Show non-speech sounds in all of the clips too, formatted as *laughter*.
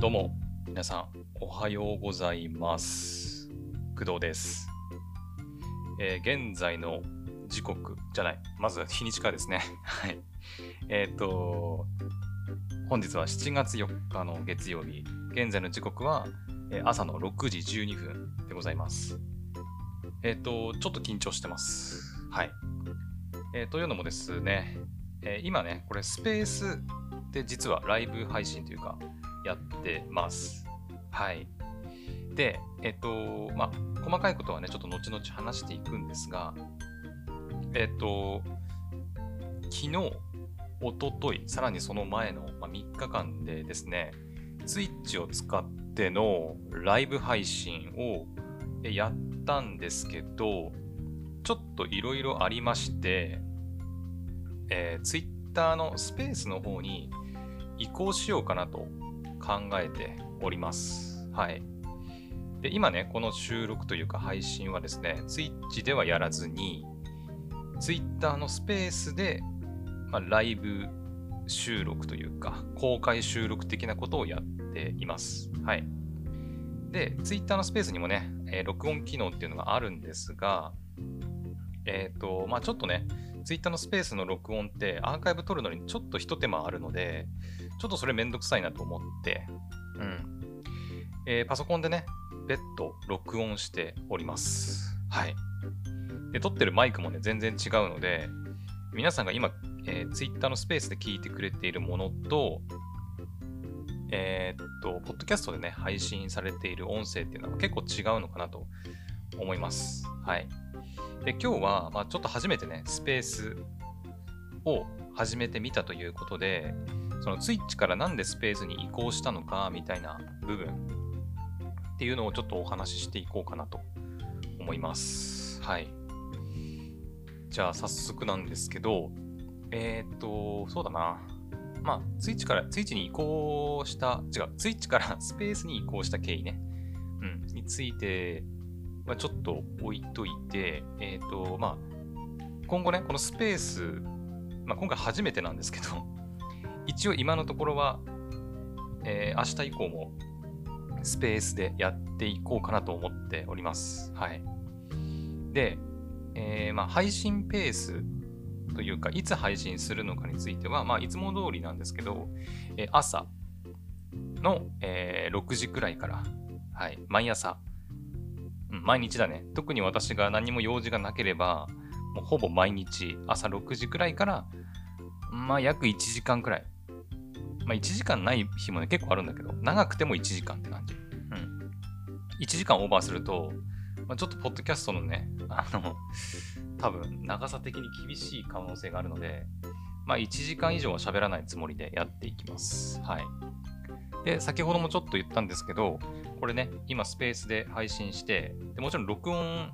どうも、皆さん、おはようございます。工藤です。えー現在の時刻じゃない、まず日にちからですね。*laughs* はい。えっ、と、本日は7月4日の月曜日、現在の時刻は、え朝の6時12分でございます。えっ、と、ちょっと緊張してます。はい。えーというのもですね、え今ね、これスペースで実はライブ配信というか、やってます。はい。で、えっと、まあ、細かいことはね、ちょっと後々話していくんですが、えっと、昨日、おととい、さらにその前の、まあ、3日間でですね、Twitch を使ってのライブ配信をやったんですけど、ちょっといろいろありまして、えー、Twitter のスペースの方に移行しようかなと考えております。はい。で、今ね、この収録というか配信はですね、Twitch ではやらずに、Twitter のスペースで、まあ、ライブ収録というか、公開収録的なことをやっています。はい。で、Twitter のスペースにもね、えー録音機能っていうのがあるんですが、えっ、と、まあちょっとね、Twitter のスペースの録音ってアーカイブ取るのにちょっと一手間あるので、ちょっとそれめんどくさいなと思って、うん。えーパソコンでね、別途録音しております。はい。で、撮ってるマイクもね、全然違うので、皆さんが今、えー Twitter のスペースで聞いてくれているものと、えーっと、ポッドキャストでね、配信されている音声っていうのは結構違うのかなと思います。はい。で、今日は、まあ、ちょっと初めてね、スペースを始めてみたということで、その Twitch からなんでスペースに移行したのかみたいな部分っていうのをちょっとお話ししていこうかなと思います。はい。じゃあ早速なんですけど、えーっと、そうだな。まあ、Twitch から、Twitch に移行した、違う、Twitch から *laughs* スペースに移行した経緯ね。うん、についてはちょっと置いといて、えっ、と、まあ、今後ね、このスペース、まあ、今回初めてなんですけど、一応今のところは、えー明日以降もスペースでやっていこうかなと思っております。はい。で、えーまあ、配信ペースというか、いつ配信するのかについては、まあ、いつも通りなんですけど、えー朝の、えー6時くらいから、はい、毎朝、うん毎日だね。特に私が何も用事がなければ、もうほぼ毎日朝6時くらいから、まあ約1時間くらい。まあ1時間ない日もね結構あるんだけど、長くても1時間って感じ。うん。1時間オーバーすると、まあ、ちょっとポッドキャストのね、あの、多分長さ的に厳しい可能性があるので、まあ1時間以上は喋らないつもりでやっていきます。はい。で、先ほどもちょっと言ったんですけど、これね、今スペースで配信して、でもちろん録音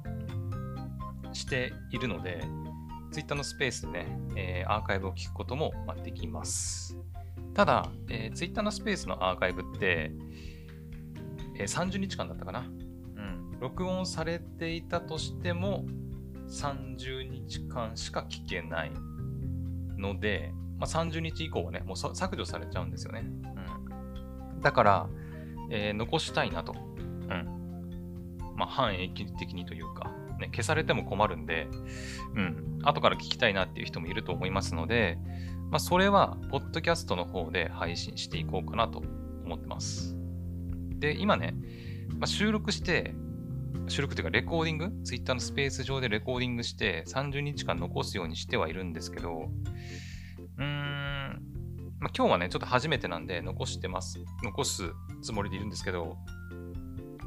しているので、Twitter のスペースでね、えーアーカイブを聞くこともまあできます。ただ、えー Twitter のスペースのアーカイブって、えー30日間だったかな。うん。録音されていたとしても、30日間しか聞けないので、まあ、30日以降はね、もう削除されちゃうんですよね。うん。だから、えー残したいなと。うん。まあ、半永久的にというか、ね、消されても困るんで、うん。後から聞きたいなっていう人もいると思いますので、まあ、それは、ポッドキャストの方で配信していこうかなと思ってます。で、今ね、まあ、収録して、収録というかレコーディング ?Twitter のスペース上でレコーディングして30日間残すようにしてはいるんですけど、うーん、まあ、今日はね、ちょっと初めてなんで残してます。残すつもりでいるんですけど、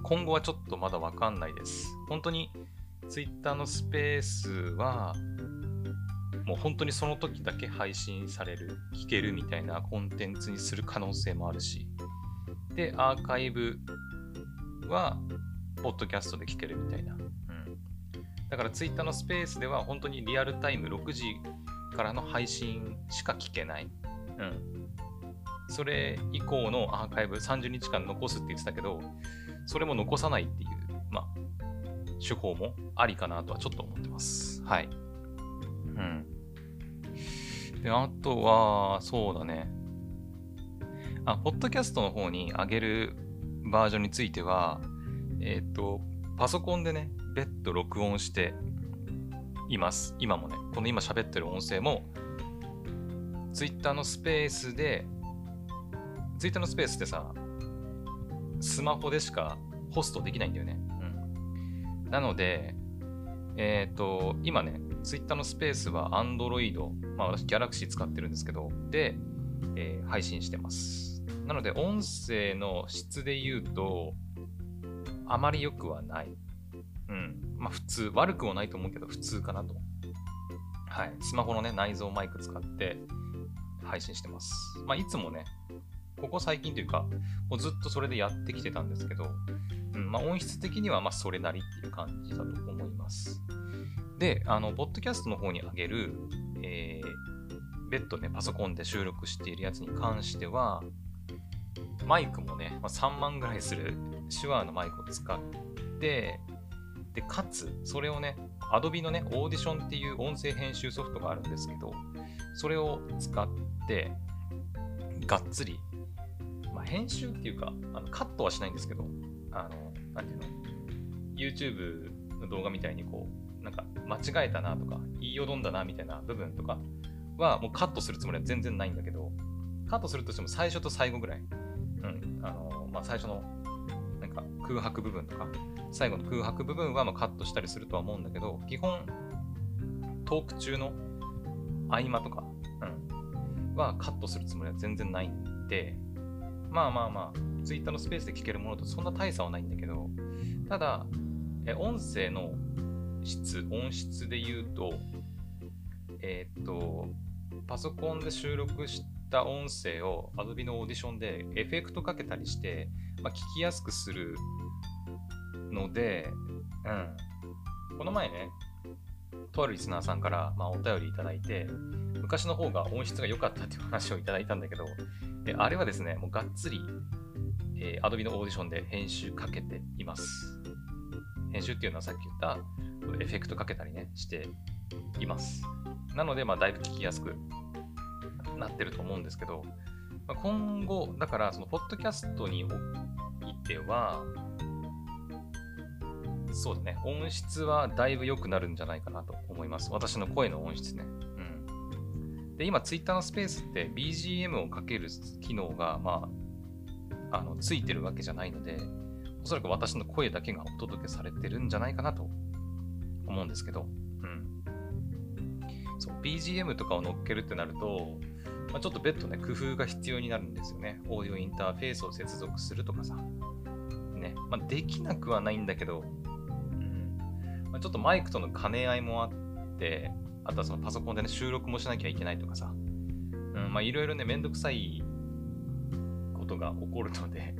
今後はちょっとまだわかんないです。本当に Twitter のスペースは、もう本当にその時だけ配信される、聞けるみたいなコンテンツにする可能性もあるし、で、アーカイブは、ポッドキャストで聞けるみたいな。うん。だから、ツイッターのスペースでは、本当にリアルタイム6時からの配信しか聞けない。うん。それ以降のアーカイブ30日間残すって言ってたけど、それも残さないっていう、まあ、手法もありかなとはちょっと思ってます。はい。うん。で、あとは、そうだね。あ、ポッドキャストの方に上げるバージョンについては、えっ、と、パソコンでね、別途録音しています。今もね、この今喋ってる音声も、Twitter のスペースで、Twitter のスペースってさ、スマホでしかホストできないんだよね。うん。なので、えっ、ー、と、今ね、Twitter のスペースは Android、まあ私 Galaxy 使ってるんですけど、で、えー、配信してます。なので、音声の質で言うと、あまり良くはない。うん。まあ普通、悪くはないと思うけど、普通かなと。はい。スマホのね、内蔵マイク使って配信してます。まあいつもね、ここ最近というか、もうずっとそれでやってきてたんですけど、うんまあ、音質的にはまそれなりっていう感じだと思います。で、あの、ポッドキャストの方に上げる、えー、別途ね、パソコンで収録しているやつに関しては、マイクもね、まあ、3万ぐらいする手話のマイクを使って、で、かつ、それをね、Adobe のね、オーディションっていう音声編集ソフトがあるんですけど、それを使って、がっつりま編集っていうか、あのカットはしないんですけど、あの、なんていうの、YouTube の動画みたいにこう、なんか間違えたなとか、言いよどんだなみたいな部分とかはもうカットするつもりは全然ないんだけど、カットするとしても最初と最後ぐらい、うん、あの、まあ、最初のなんか空白部分とか、最後の空白部分はまカットしたりするとは思うんだけど、基本、トーク中の合間とか、うん、はカットするつもりは全然ないんで、まあまあまあ、Twitter のスペースで聞けるものとそんな大差はないんだけど、ただ、え音声の質、音質で言うと、えー、っと、パソコンで収録した音声を Adobe のオーディションでエフェクトかけたりして、まあ、聞きやすくするので、うん。この前ね、とあるリスナーさんから、まあ、お便りいただいて、昔の方が音質が良かったっていう話をいただいたんだけど、えあれはですね、もうがっつり、えー、Adobe のオーディションで編集かけています。編集っていうのはさっき言ったエフェクトかけたりね、しています。なので、まあ、だいぶ聞きやすくなってると思うんですけど、まあ、今後、だから、その、ポッドキャストにおいては、そうだね、音質はだいぶ良くなるんじゃないかなと思います。私の声の音質ね。うんで、今、Twitter のスペースって BGM をかける機能が、まあ、あの、ついてるわけじゃないので、おそらく私の声だけがお届けされてるんじゃないかなと思うんですけど、うん。そう、BGM とかを乗っけるってなると、まあ、ちょっと別途ね、工夫が必要になるんですよね。オーディオインターフェースを接続するとかさ。ね。まあ、できなくはないんだけど、うんまあ、ちょっとマイクとの兼ね合いもあって、あとはそのパソコンでね、収録もしなきゃいけないとかさ、うん、まあいろいろね、めんどくさいことが起こるので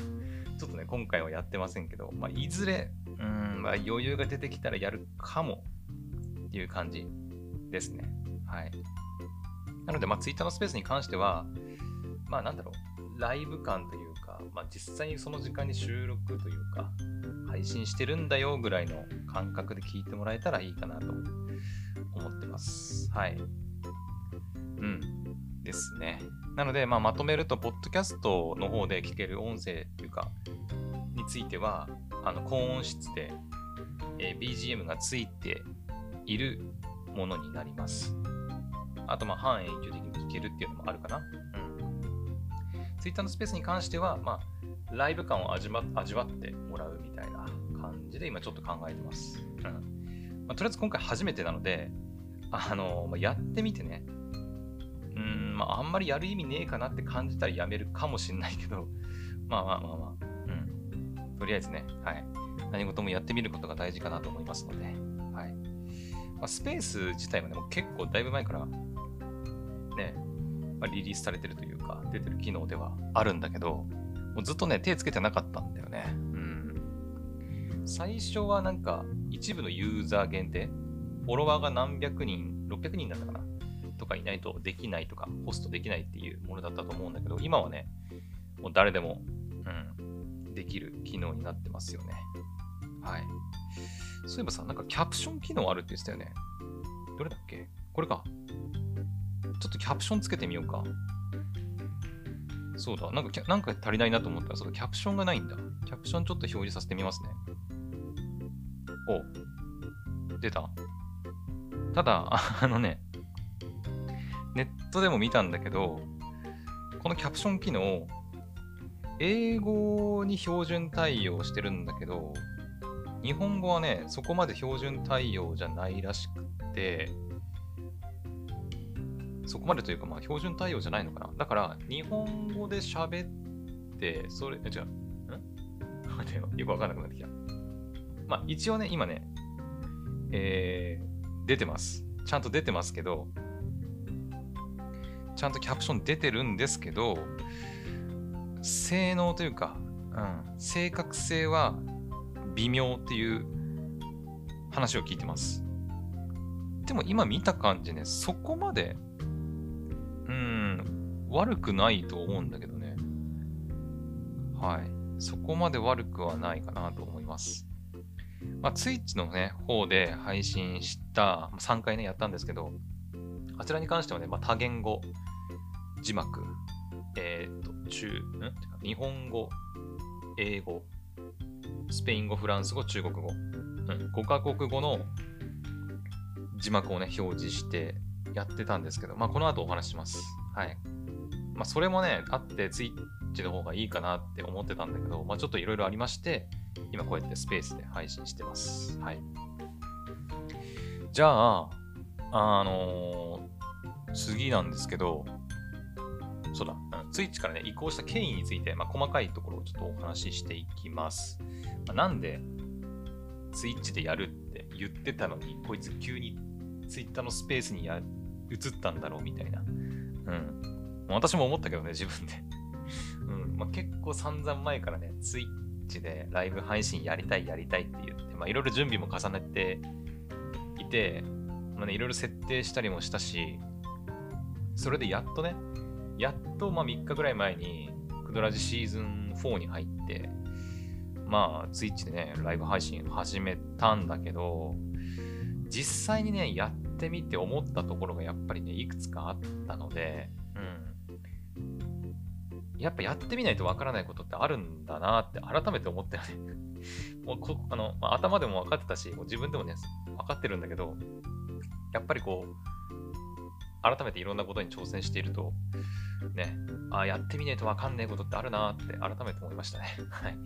ちょっとね、今回はやってませんけど、まあいずれ、うん、まあ余裕が出てきたらやるかもっていう感じですね。はい。なので、まあ Twitter のスペースに関しては、まあなんだろう、ライブ感というか、まあ実際にその時間に収録というか、配信してるんだよぐらいの感覚で聞いてもらえたらいいかなと思ってます。はい。ですね。なので、まあ、まとめると、ポッドキャストの方で聞ける音声というか、については、あの高音質で、えー、BGM がついているものになります。あと、まあ、半永久的に聞けるっていうのもあるかな。うん。Twitter のスペースに関しては、まあ、ライブ感を味わ味わってもらうみたいな感じで今ちょっと考えてます。うんまあ、とりあえず今回初めてなので、あの、やってみてね、まあ、あんまりやる意味ねえかなって感じたらやめるかもしんないけど、*laughs* まあまあまあまあ、うん。とりあえずね、はい。何事もやってみることが大事かなと思いますので、はい。まあ、スペース自体はね、もう結構だいぶ前から、ね、まあ、リリースされてるというか、出てる機能ではあるんだけど、もうずっとね、手つけてなかったんだよね。うん。最初はなんか、一部のユーザー限定フォロワーが何百人、600人だったかなとかいないとできないとか、ホストできないっていうものだったと思うんだけど、今はね、もう誰でも、うん、できる機能になってますよね。はい。そういえばさ、なんかキャプション機能あるって言ってたよね。どれだっけ？これか。ちょっとキャプションつけてみようか。そうだ。なんか、なんか足りないなと思ったら、そうキャプションがないんだ。キャプションちょっと表示させてみますね。お、出た。ただ、あのね、ネットでも見たんだけど、このキャプション機能、英語に標準対応してるんだけど、日本語はね、そこまで標準対応じゃないらしくて、そこまでというか、まあ、標準対応じゃないのかな。だから、日本語で喋って、それ、違う。ん？よ。*laughs* よくわかんなくなってきた。まあ、一応ね、今ね、えー、出てます。ちゃんと出てますけど、ちゃんとキャプション出てるんですけど、性能というか、うん、正確性は微妙っていう話を聞いてます。でも今見た感じね、そこまで、うん、悪くないと思うんだけどね。はい。そこまで悪くはないかなと思います。まあ、ツイッチのね、方で配信した、3回ね、やったんですけど、あちらに関してはね、まあ、多言語字幕、えっ、と、中、ん？日本語、英語、スペイン語、フランス語、中国語、うん、5カ国語の字幕をね、表示してやってたんですけど、まあ、この後お話しします。はい。まあ、それもね、あって、ツイッチの方がいいかなって思ってたんだけど、まあ、ちょっといろいろありまして、今こうやってスペースで配信してます。はい。じゃあ、あのー、次なんですけど、そうだ、うん、ツイッチからね、移行した経緯について、まあ、細かいところをちょっとお話ししていきます。まあ、なんで、ツイッチでやるって言ってたのに、こいつ急にツイッターのスペースにや移ったんだろうみたいな。うん。私も思ったけどね、自分で *laughs* うん。まあ、結構散々前からね、ツイッチでライブ配信やりたい、やりたいって言って、まあ、いろいろ準備も重ねていて、まあね、いろいろ設定したりもしたし、それでやっとね、やっとまあ3日ぐらい前に、クドラジシーズン4に入って、まあ、ツイッチでね、ライブ配信始めたんだけど、実際にね、やってみて思ったところがやっぱりね、いくつかあったので、うん。やっぱやってみないとわからないことってあるんだなって改めて思ったよね *laughs* もうこあの、まあ、頭でも分かってたし、もう自分でもね、分かってるんだけど、やっぱりこう、改めていろんなことに挑戦していると、ね、あやってみないとわかんないことってあるなって改めて思いましたね。*laughs* はい。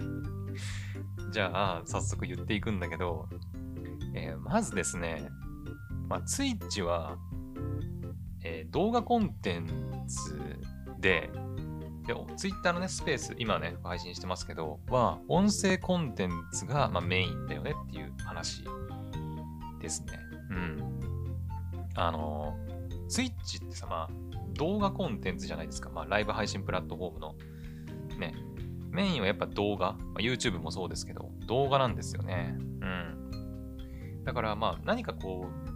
じゃあ、早速言っていくんだけど、えー、まずですね、まあ、ツイッチは、えー、動画コンテンツで、で、ツイッターのね、スペース、今ね、配信してますけど、は、音声コンテンツが、まあ、メインだよねっていう話ですね。うん。あのツイッチってさ、まあ、動画コンテンツじゃないですか。まあ、ライブ配信プラットフォームの。ね。メインはやっぱ動画。まあ、YouTube もそうですけど、動画なんですよね。うん。だからまあ、何かこう、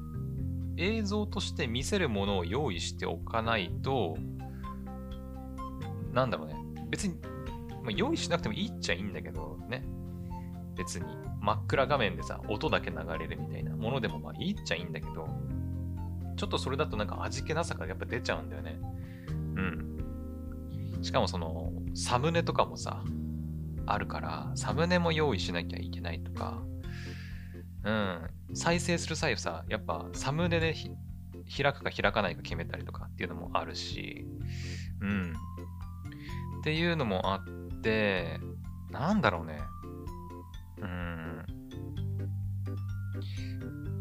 映像として見せるものを用意しておかないと、なんだろうね。別に、まあ、用意しなくてもいいっちゃいいんだけど、ね。別に、真っ暗画面でさ、音だけ流れるみたいなものでもまあいいっちゃいいんだけど、ちょっとそれだとなんか味気なさがやっぱ出ちゃうんだよね。うん。しかもその、サムネとかもさ、あるから、サムネも用意しなきゃいけないとか、うん。再生する際さ、やっぱサムネで開くか開かないか決めたりとかっていうのもあるし、うん。っていうのもあって、なんだろうね。うん。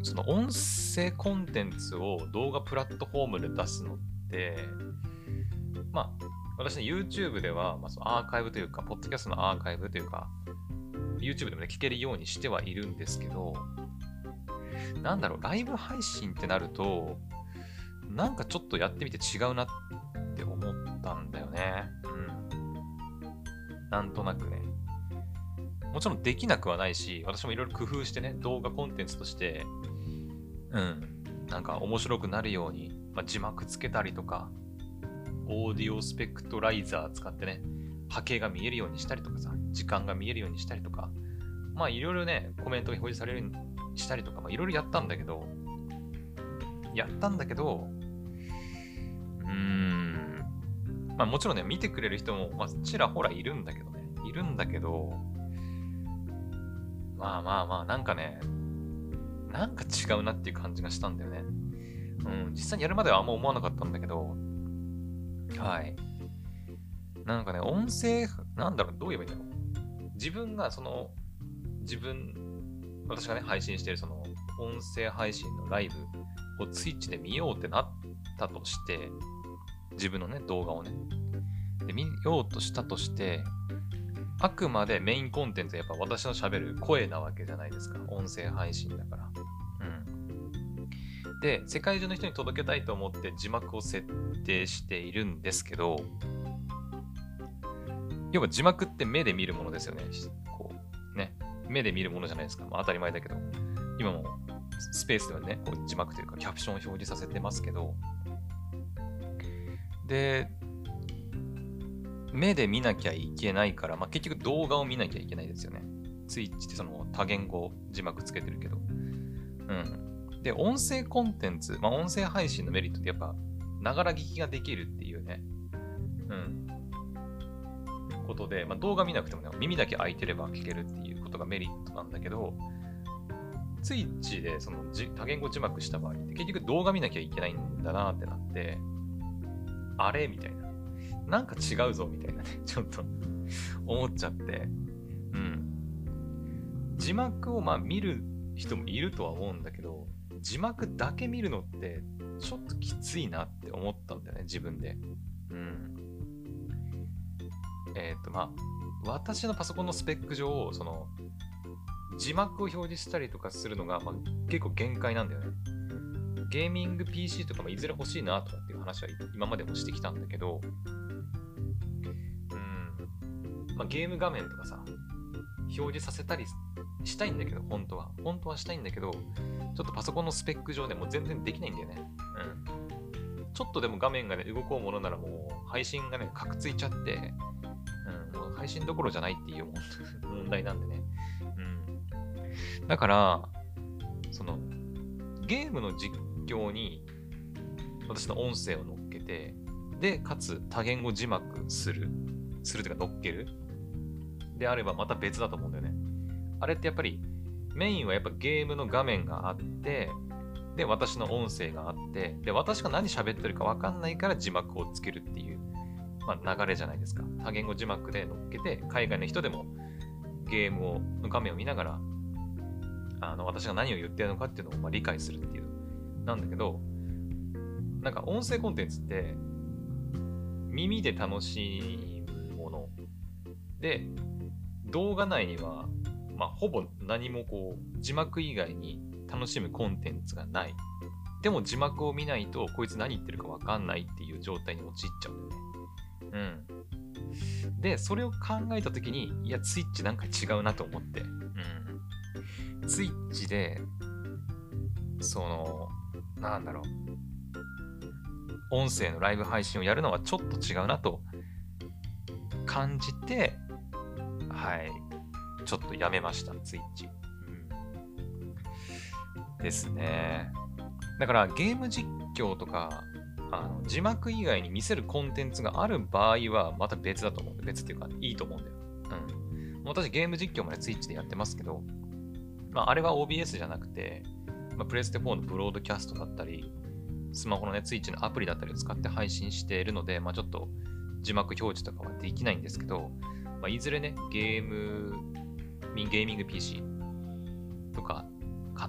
その音声コンテンツを動画プラットフォームで出すのって、まあ、私ね、YouTube では、まあ、そのアーカイブというか、ポッドキャストのアーカイブというか、YouTube でもね、聞けるようにしてはいるんですけど、なんだろう、ライブ配信ってなると、なんかちょっとやってみて違うなって思ったんだよね。うん。なんとなくね。もちろんできなくはないし、私もいろいろ工夫してね、動画コンテンツとしてうん、なんか面白くなるように、まあ、字幕つけたりとか、オーディオスペクトライザー使ってね、波形が見えるようにしたりとかさ、時間が見えるようにしたりとか、まあいろいろね、コメントが表示されるようにしたりとか、まあいろいろやったんだけど、やったんだけど、うーん、まあもちろんね、見てくれる人も、まあ、ちらほらいるんだけどね。いるんだけど、まあまあまあ、なんかね、なんか違うなっていう感じがしたんだよね。うん、実際にやるまではあんま思わなかったんだけど、はい。なんかね、音声、なんだろう、どう言えばいいんだろう。自分がその、自分、私がね、配信してるその、音声配信のライブを Twitch で見ようってなったとして、自分のね、動画をね。で、見ようとしたとして、あくまでメインコンテンツはやっぱ私の喋る声なわけじゃないですか。音声配信だから。で、世界中の人に届けたいと思って字幕を設定しているんですけど、要は字幕って目で見るものですよね。こう、ね。目で見るものじゃないですか。まあ当たり前だけど。今もスペースではね、こう字幕というかキャプションを表示させてますけど、で、目で見なきゃいけないから、まあ、結局動画を見なきゃいけないですよね。ツイッチってその多言語字幕つけてるけど。うん。で、音声コンテンツ、まあ、音声配信のメリットってやっぱ、ながら聞きができるっていうね。うん。ことで、まあ、動画見なくてもね、耳だけ開いてれば聞けるっていうことがメリットなんだけど、ツイッチでその多言語字幕した場合って結局動画見なきゃいけないんだなってなって、あれみたいな。なんか違うぞみたいなね、*laughs* ちょっと思っちゃって、うん。字幕をまあ見る人もいるとは思うんだけど、字幕だけ見るのってちょっときついなって思ったんだよね、自分で。うん。えっ、ー、とまあ、私のパソコンのスペック上、その、字幕を表示したりとかするのが、まあ、結構限界なんだよね。ゲーミング PC とかもいずれ欲しいなとかっていう話は今までもしてきたんだけど、まあ、ゲーム画面とかさ、表示させたりしたいんだけど、本当は。本当はしたいんだけど、ちょっとパソコンのスペック上でもう全然できないんだよね。うん。ちょっとでも画面がね、動こうものならもう配信がね、カクついちゃって、うん、もう配信どころじゃないっていう *laughs* 問題なんでね。うん。だから、その、ゲームの実況に私の音声を乗っけて、で、かつ多言語字幕する。するというか乗っける。であればまた別だと思うんだよね。あれってやっぱりメインはやっぱゲームの画面があって、で、私の音声があって、で、私が何喋ってるかわかんないから字幕をつけるっていう、まあ、流れじゃないですか。多言語字幕で乗っけて、海外の人でもゲームをの画面を見ながら、あの、私が何を言ってるのかっていうのをま理解するっていう。なんだけど、なんか音声コンテンツって、耳で楽しむもので、動画内には、まあ、ほぼ何もこう、字幕以外に楽しむコンテンツがない。でも字幕を見ないと、こいつ何言ってるかわかんないっていう状態に陥っちゃうんだよね。うん。で、それを考えたときに、いや、ツイッチなんか違うなと思って。うん。ツイッチで、その、なんだろう。音声のライブ配信をやるのはちょっと違うなと感じて、はい。ちょっとやめました、ツイッチ。うん、ですね。だからゲーム実況とか、あの字幕以外に見せるコンテンツがある場合はまた別だと思うんで、別っていうかいいと思うんだよ。うん。私ゲーム実況までツイッチでやってますけど、まあ、あれは OBS じゃなくて、まあ、プレステ4のブロードキャストだったり、スマホのね、ツイッチのアプリだったりを使って配信しているので、まあ、ちょっと字幕表示とかはできないんですけど、まあ、いずれね、ゲーム、ゲーミング PC とか買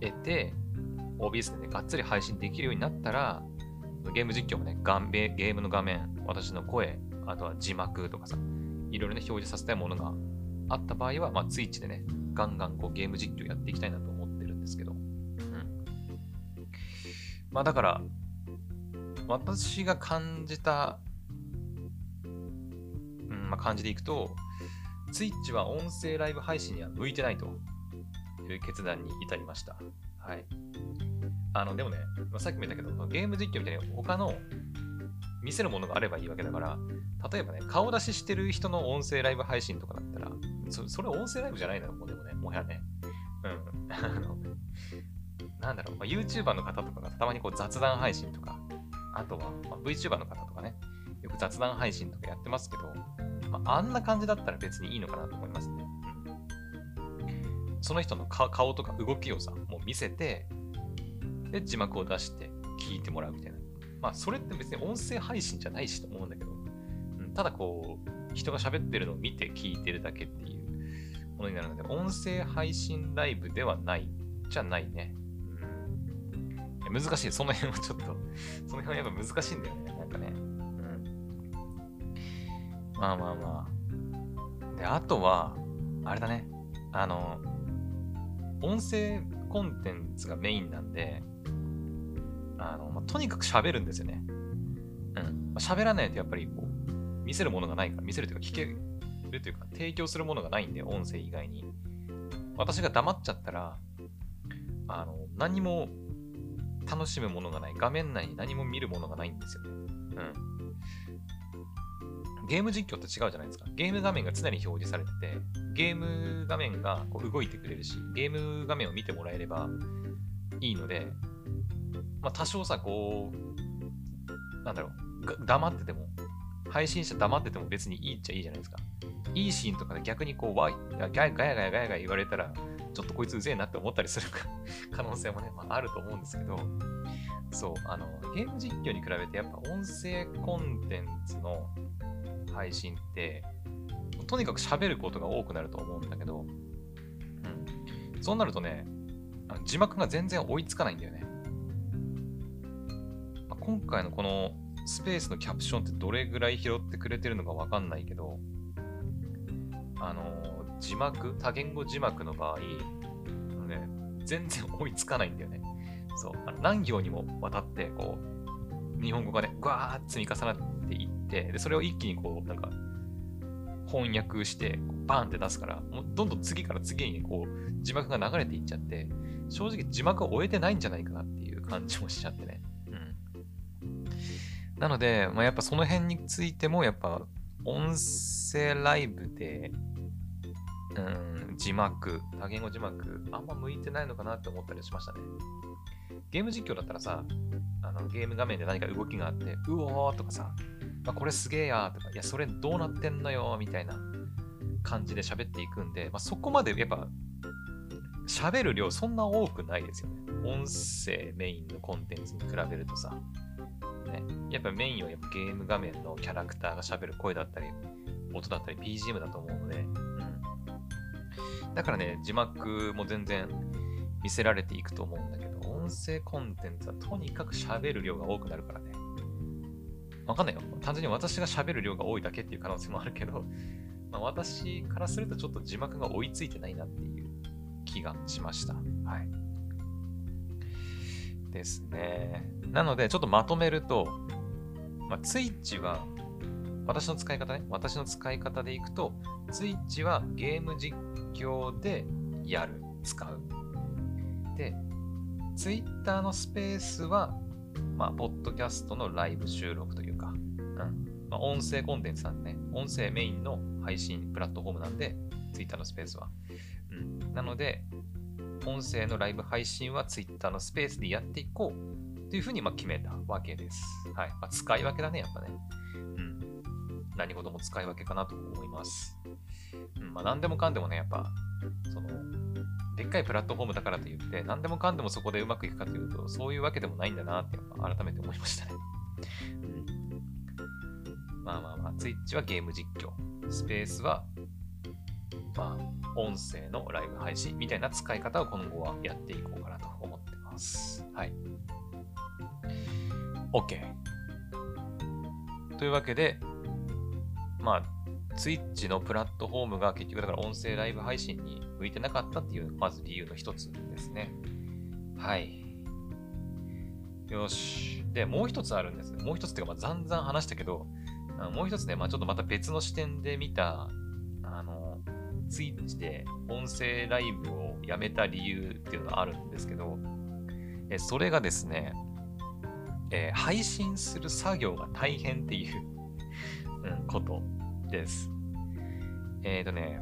えて、OBS でね、がっつり配信できるようになったら、ゲーム実況もね、ゲームの画面、私の声、あとは字幕とかさ、いろいろね、表示させたいものがあった場合は、まあ、ツイッチでね、ガンガンこうゲーム実況やっていきたいなと思ってるんですけど。うん。まあ、だから、私が感じたまあ、感じでいくと、Twitch は音声ライブ配信には向いてないという決断に至りました。はい。あの、でもね、まあ、さっきも言ったけど、ゲーム実況みたいに他の見せるものがあればいいわけだから、例えばね、顔出ししてる人の音声ライブ配信とかだったら、そそれ音声ライブじゃないのもうでもね、もはやね。うん。あの、なんだろう、まあ、YouTuber の方とかがたまにこう雑談配信とか、あとは、まあ、VTuber の方とかね、よく雑談配信とかやってますけど、まあ、あんな感じだったら別にいいのかなと思いますね。その人の顔とか動きをさ、もう見せて、で、字幕を出して聞いてもらうみたいな。まあ、それって別に音声配信じゃないしと思うんだけど、うん、ただこう、人が喋ってるのを見て聞いてるだけっていうものになるので、音声配信ライブではないじゃないね。うん、難しい。その辺はちょっとその辺はやっぱ難しいんだよね。なんかね。まあまあまあ。で、あとは、あれだね。あの、音声コンテンツがメインなんで、あの、まあ、とにかく喋るんですよね。うん。喋、まあ、らないとやっぱりこう、見せるものがないから、見せるというか聞けるというか、提供するものがないんで、音声以外に。私が黙っちゃったら、あの、何も楽しむものがない。画面内に何も見るものがないんですよね。うん。ゲーム実況って違うじゃないですか。ゲーム画面が常に表示されてて、ゲーム画面がこう動いてくれるし、ゲーム画面を見てもらえればいいので、まあ、多少さ、こう、なんだろう、黙ってても、配信者黙ってても別にいいっちゃいいじゃないですか。いいシーンとかで逆にこう、わい、ガヤガヤガヤガヤガヤ言われたら、ちょっとこいつうぜえなって思ったりする *laughs* 可能性もね、まあ、あると思うんですけど、そう、あの、ゲーム実況に比べてやっぱ音声コンテンツの配信って、とにかく喋ることが多くなると思うんだけど、うん。そうなるとね、字幕が全然追いつかないんだよね。まあ、今回のこのスペースのキャプションってどれぐらい拾ってくれてるのかわかんないけど、あの、字幕、多言語字幕の場合、ね、全然追いつかないんだよね。そう。何行にもわたって、こう、日本語がね、ぐわーっ積み重なっていって、で、それを一気にこう、なんか、翻訳して、バーンって出すから、もうどんどん次から次にこう、字幕が流れていっちゃって、正直字幕を終えてないんじゃないかなっていう感じもしちゃってね。うん。なので、まあ、やっぱその辺についても、やっぱ、音声ライブでうん、字幕、多言語字幕、あんま向いてないのかなって思ったりしましたね。ゲーム実況だったらさ、あのゲーム画面で何か動きがあって、うおーとかさ、あ、これすげえやとか、いや、それどうなってんのよみたいな感じで喋っていくんで、まあ、そこまでやっぱ、喋る量そんな多くないですよね。音声メインのコンテンツに比べるとさ、ね、やっぱメインはやっぱゲーム画面のキャラクターが喋る声だったり、音だったり BGM だと思うので、うんだからね、字幕も全然見せられていくと思うんだけど、音声コンテンツはとにかく喋る量が多くなるからね。わかんないよ。単純に私が喋る量が多いだけっていう可能性もあるけど、まあ、私からするとちょっと字幕が追いついてないなっていう気がしました。はい。ですね。なので、ちょっとまとめると、まあ、ツイッチは、私の使い方ね、私の使い方でいくと、ツイッチはゲーム実況でやる、使う。で、Twitter のスペースは、まあ、ポッドキャストのライブ収録という、まあ、音声コンテンツなんでね、音声メインの配信プラットフォームなんで、Twitter のスペースは。うん、なので、音声のライブ配信は Twitter のスペースでやっていこうというふうにま決めたわけです。はい。まあ、使い分けだね、やっぱね。うん。何事も使い分けかなと思います。うんまあ、何でもかんでもね、やっぱ、その、でっかいプラットフォームだからといって、何でもかんでもそこでうまくいくかというと、そういうわけでもないんだなって、やっぱ改めて思いましたね。うん、まあまあまあ、Twitch はゲーム実況、スペースは、まあ、音声のライブ配信みたいな使い方を今後はやっていこうかなと思ってます。はい。OK。というわけで、まあ、ツイッチのプラットフォームが結局だから音声ライブ配信に向いてなかったっていう、まず理由の一つですね。はい。よし。で、もう一つあるんです。もう一つっていうか、まあ、ざんざん話したけど、もう一つね、まあ、ちょっとまた別の視点で見た、あの、ツイッチで音声ライブをやめた理由っていうのがあるんですけど、えそれがですね、えー、配信する作業が大変っていううん、ことです。えっ、ー、とね、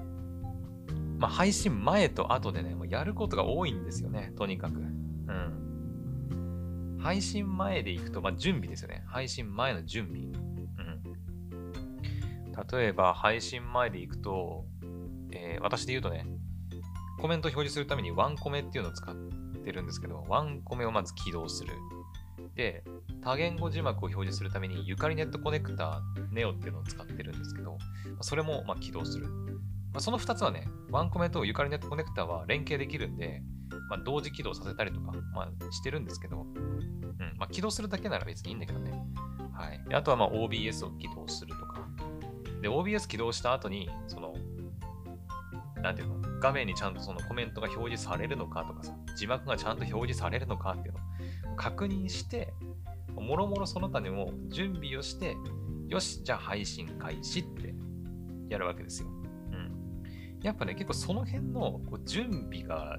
まあ、配信前と後でね、もうやることが多いんですよね、とにかく。うん。配信前で行くと、まあ、準備ですよね。配信前の準備。例えば配信前で行くと、えー、私で言うとね、コメントを表示するためにワンコメっていうのを使ってるんですけど、ワンコメをまず起動する。で、多言語字幕を表示するためにゆかりネットコネクタネオっていうのを使ってるんですけど、それもま起動する。まあ、その2つはね、ワンコメとゆかりネットコネクタは連携できるんで、まあ、同時起動させたりとか、まあ、してるんですけど、うんまあ、起動するだけなら別にいいんだけどね。はい。あとはま OBS を起動すると。で、OBS 起動した後に、その、なんていうの、画面にちゃんとそのコメントが表示されるのかとかさ、字幕がちゃんと表示されるのかっていうのを確認して、もろもろその他にも準備をして、よし、じゃあ配信開始ってやるわけですよ。うん。やっぱね、結構その辺のこう準備が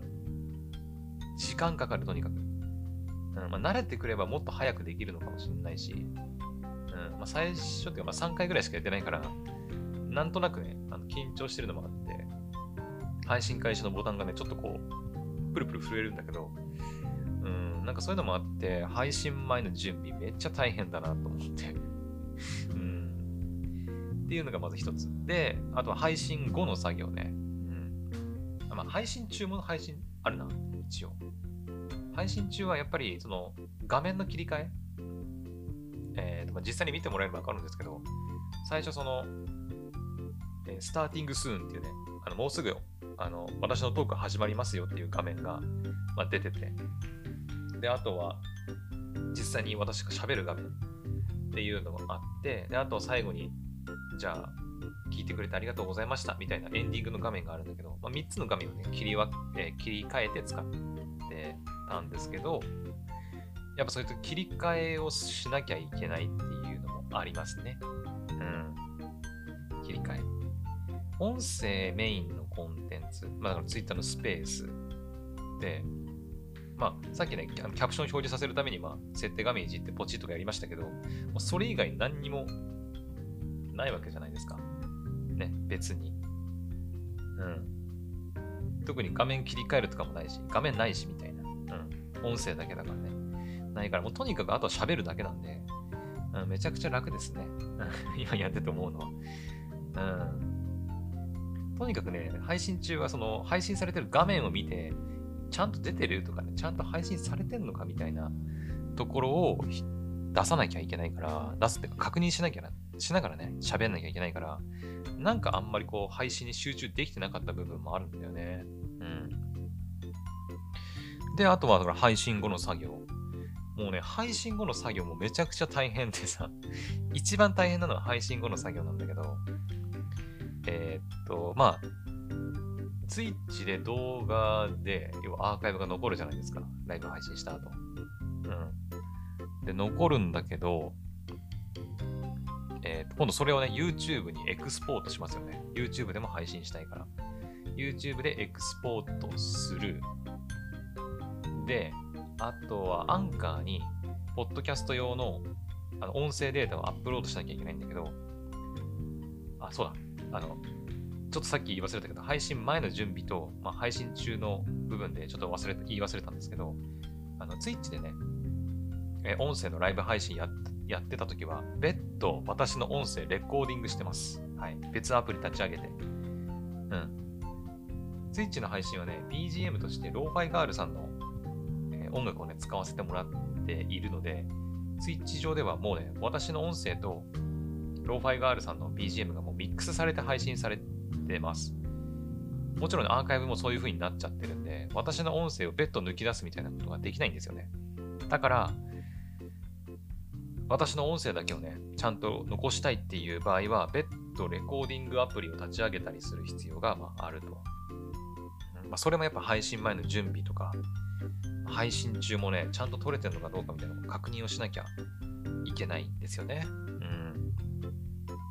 時間かかる、とにかく。うんまあ、慣れてくればもっと早くできるのかもしれないし、まあ、最初っていうかまあ3回ぐらいしかやってないから、なんとなくね、あの緊張してるのもあって、配信開始のボタンがね、ちょっとこう、プルプル震えるんだけど、うん、なんかそういうのもあって、配信前の準備めっちゃ大変だなと思ってうん。っていうのがまず一つ。で、あとは配信後の作業ね。うん。まあ、配信中も配信あるな、一応。配信中はやっぱりその画面の切り替え、まあ、実際に見てもらえればわかるんですけど、最初その、え、スターティングスーンっていうね、あのもうすぐあの私のトーク始まりますよっていう画面が、まあ、出てて、で、あとは実際に私が喋る画面っていうのがあって、で、あと最後に、じゃあ、聞いてくれてありがとうございましたみたいなエンディングの画面があるんだけど、まあ、3つの画面をね、切りわ、えー、切り替えて使ってたんですけど、やっぱそういう切り替えをしなきゃいけないっていうのもありますね。うん。切り替え。音声メインのコンテンツ、まあ、だから Twitter のスペースで、まあ、さっきね、キャプションを表示させるために、まあ、設定画面いじってポチッとかやりましたけど、それ以外何にもないわけじゃないですか。ね、別に。うん。特に画面切り替えるとかもないし、画面ないしみたいな。うん。音声だけだからね。ないから、もうとにかくあとは喋るだけなんで、うん、めちゃくちゃ楽ですね。今やってて思うのは。うん。とにかくね、配信中はその配信されてる画面を見て、ちゃんと出てるとかね、ちゃんと配信されてんのかみたいなところを出さなきゃいけないから、出すってか確認しなきゃな、しながらね、喋んなきゃいけないから、なんかあんまりこう配信に集中できてなかった部分もあるんだよね。うん。で、あとは配信後の作業。もうね、配信後の作業もめちゃくちゃ大変でさ、*laughs* 一番大変なのは配信後の作業なんだけど、えー、っと、まあ、ツイッチで動画で、要はアーカイブが残るじゃないですか。ライブ配信した後。うん。で、残るんだけど、えー、今度それをね、YouTube にエクスポートしますよね。YouTube でも配信したいから。YouTube でエクスポートする。で、あとはアンカーに、ポッドキャスト用のあの音声データをアップロードしなきゃいけないんだけど、あ、そうだ。あの、ちょっとさっき言い忘れたけど、配信前の準備と、まあ、配信中の部分でちょっと忘れ言い忘れたんですけど、あの、Twitch でね、え音声のライブ配信ややってた時は、別途私の音声レコーディングしてます。はい。別アプリ立ち上げて。うん。Twitch の配信はね、BGM としてローファイガールさんの音楽をね、使わせてもらっているので、ツイッチ上ではもうね、私の音声と、ローファイガールさんの BGM がもうミックスされて配信されてます。もちろんアーカイブもそういう風になっちゃってるんで、私の音声を別途抜き出すみたいなことができないんですよね。だから、私の音声だけをね、ちゃんと残したいっていう場合は、別途レコーディングアプリを立ち上げたりする必要が、まあ、あると。まあ、それもやっぱ配信前の準備とか、配信中もね、ちゃんと撮れてるのかどうかみたいなのを確認をしなきゃいけないんですよね。うん。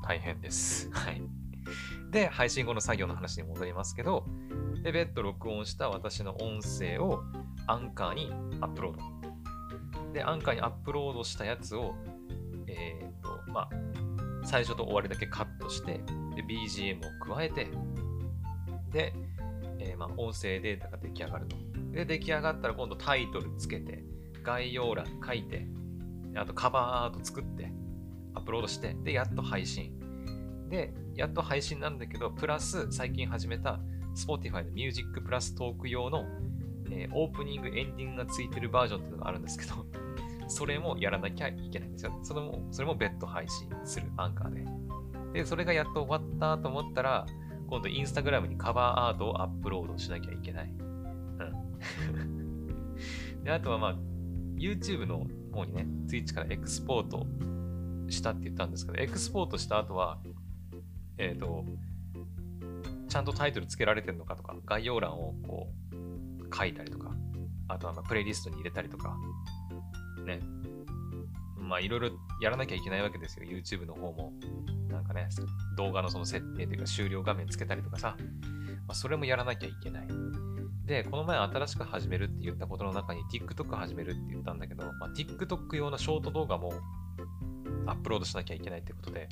大変です。はい。で、配信後の作業の話に戻りますけど、で、別途録音した私の音声をアンカーにアップロード。で、アンカーにアップロードしたやつを、えっ、と、まあ、最初と終わりだけカットして、で、BGM を加えて、で、えー、まあ、音声データが出来上がると。で、出来上がったら今度タイトルつけて、概要欄書いて、あとカバーアート作って、アップロードして、で、やっと配信。で、やっと配信なんだけど、プラス最近始めた Spotify の Music プラストーク用の、えー、オープニング、エンディングがついてるバージョンっていうのがあるんですけど、*laughs* それもやらなきゃいけないんですよ。それも、それも別途配信する、アンカーで。で、それがやっと終わったと思ったら、今度インスタグラムにカバーアートをアップロードしなきゃいけない。で、あとはまあ、YouTube の方にね、Twitch からエクスポートしたって言ったんですけど、エクスポートした後は、えっ、ー、と、ちゃんとタイトルつけられてるのかとか、概要欄をこう書いたりとか、あとはまプレイリストに入れたりとか、ね。まあいろいろやらなきゃいけないわけですよ、YouTube の方も。なんかね、動画のその設定というか終了画面つけたりとかさ、まあ、それもやらなきゃいけない。で、この前新しく始めるって言ったことの中に TikTok 始めるって言ったんだけど、まあ、TikTok 用のショート動画もアップロードしなきゃいけないってことで、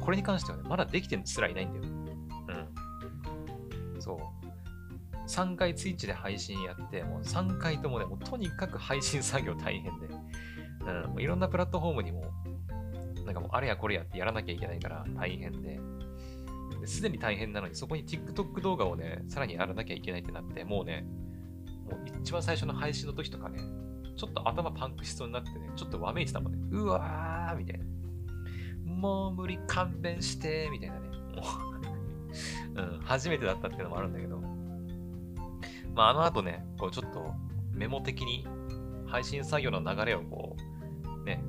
これに関してはね、まだできてすらいないんだよ。うん。そう。3回ツイッチで配信やって、もう3回ともね、もうとにかく配信作業大変で、うん、もういろんなプラットフォームにも、なんかもうあれやこれやってやらなきゃいけないから大変で、すでに大変なのに、そこに TikTok 動画をね、さらにやらなきゃいけないってなって、もうね、もう一番最初の配信の時とかね、ちょっと頭パンクしそうになってね、ちょっとわめいてたもんね。うわーみたいな。もう無理勘弁してみたいなね。もう *laughs* うん、初めてだったっていうのもあるんだけど。まあ、あの後ね、こうちょっとメモ的に配信作業の流れをこう、ね、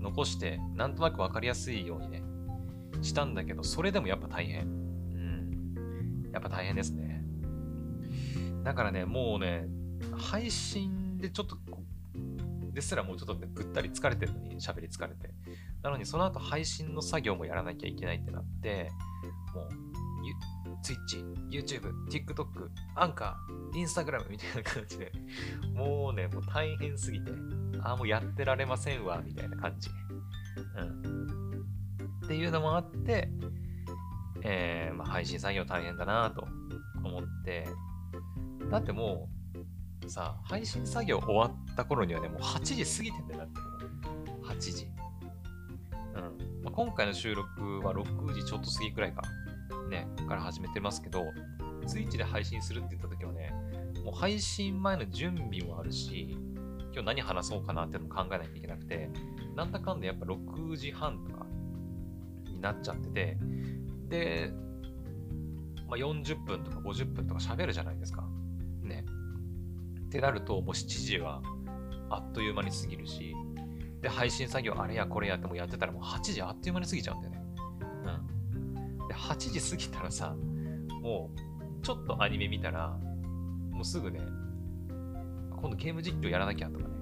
残して、なんとなくわかりやすいようにね、したんだけど、それでもやっぱ大変。うん。やっぱ大変ですね。だからね、もうね、配信でちょっと、ですらもうちょっとね、ぐったり疲れてるのに、喋り疲れて。なのに、その後配信の作業もやらなきゃいけないってなって、もう、Twitch、YouTube、TikTok、アンカー、Instagram みたいな感じで、もうね、もう大変すぎて、ああ、もうやってられませんわ、みたいな感じ。うん。っていうのもあって、えー、まあ、配信作業大変だなと思って、だってもう、さ、配信作業終わった頃にはね、もう8時過ぎてんだよ、だってもう。8時。うん。まあ、今回の収録は6時ちょっと過ぎくらいか。ね、から始めてますけど、ツイッチで配信するって言った時はね、もう配信前の準備もあるし、今日何話そうかなってのも考えないといけなくて、なんだかんだやっぱ6時半とかになっちゃってて、で、まあ、40分とか50分とか喋るじゃないですか。ね。ってなると、もう7時はあっという間に過ぎるし、で、配信作業あれやこれやってもやってたらもう8時あっという間に過ぎちゃうんだよね。うんで、8時過ぎたらさ、もう、ちょっとアニメ見たら、もうすぐね、今度ゲーム実況やらなきゃとかね。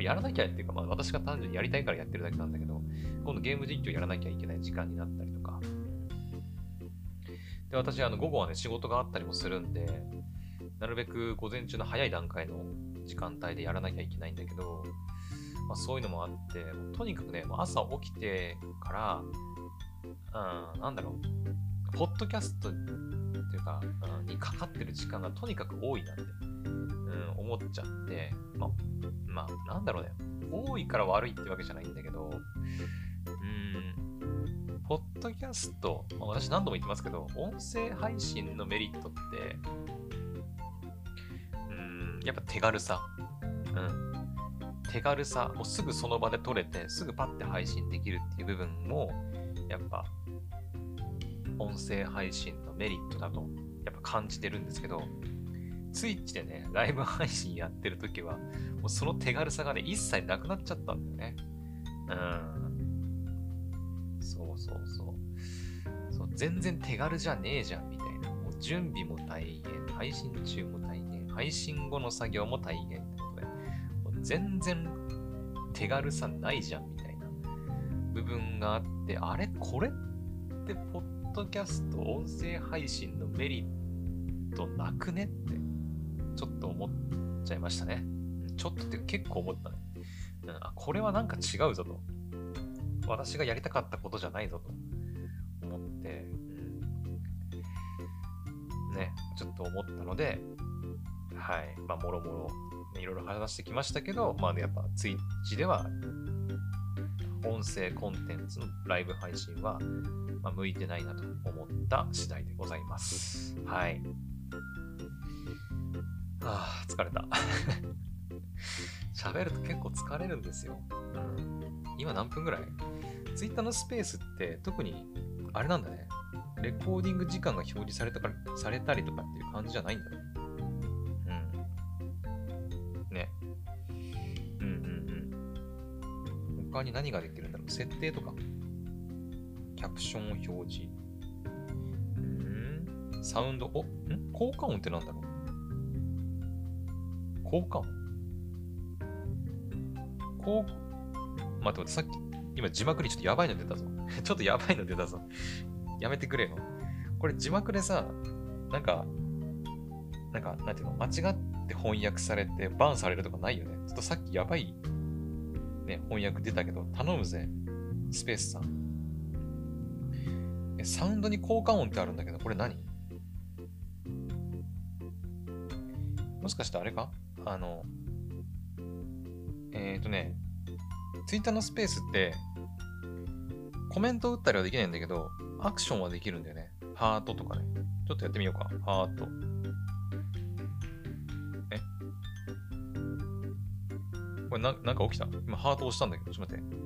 やらなきゃっていうか、まあ私が単純にやりたいからやってるだけなんだけど、今度ゲーム実況やらなきゃいけない時間になったりとか。で、私、あの、午後はね、仕事があったりもするんで、なるべく午前中の早い段階の時間帯でやらなきゃいけないんだけど、まあ、そういうのもあって、とにかくね、朝起きてから、うん、なんだろう、ポッドキャストっていうか、うん、にかかってる時間がとにかく多いなって、うん、思っちゃって、まあ、まあ、なんだろうね、多いから悪いってわけじゃないんだけど、うん、ポッドキャスト、まあ、私何度も言ってますけど、音声配信のメリットって、うん、やっぱ手軽さ。うん。手軽さ、もうすぐその場で撮れて、すぐパッて配信できるっていう部分も、やっぱ音声配信のメリットだとやっぱ感じてるんですけど、ツイッチでね、ライブ配信やってるときは、もうその手軽さがね、一切なくなっちゃったんだよね。うん。そうそうそう。そう全然手軽じゃねえじゃん、みたいな。もう準備も大変、配信中も大変、配信後の作業も大変ってことで、もう全然手軽さないじゃん、みたいな部分があって、あれこれってポッドキャスト、音声配信のメリットなくねって、ちょっと思っちゃいましたね。ちょっとって結構思ったね。うん、これはなんか違うぞと。私がやりたかったことじゃないぞと思って、ね、ちょっと思ったので、はい、まあ、もろもろ、いろいろ話してきましたけど、まあ、ね、やっぱ、ツイッチでは、音声コンテンツのライブ配信はまあ、向いてないなと思った次第でございます。はい。ああ、疲れた。*laughs* 喋ると結構疲れるんですよ。うん。今何分ぐらい ?Twitter のスペースって特にあれなんだね。レコーディング時間が表示されたかされたりとかっていう感じじゃないんだね。うん。ね。うんうんうん。他に何ができるんだろう？設定とか。キャプションを表示。ん。サウンド、おん？効果音ってなんだろう？効果音？こう、待って待って、さっき、今字幕にちょっとやばいの出たぞ。*laughs* ちょっとやばいの出たぞ。やめてくれよ。これ字幕でさ、なんか、なんか、なんていうの、間違って翻訳されてバンされるとかないよね？ちょっとさっきやばい、ね、翻訳出たけど、頼むぜ。スペースさん。サウンドに効果音ってあるんだけど、これ何？もしかしてあれか？あの、えっ、ー、とね、Twitter のスペースって、コメント打ったりはできないんだけど、アクションはできるんだよね。ハートとかね。ちょっとやってみようか。ハート。え？これな、なんか起きた？今ハート押したんだけど、ちょっと待って。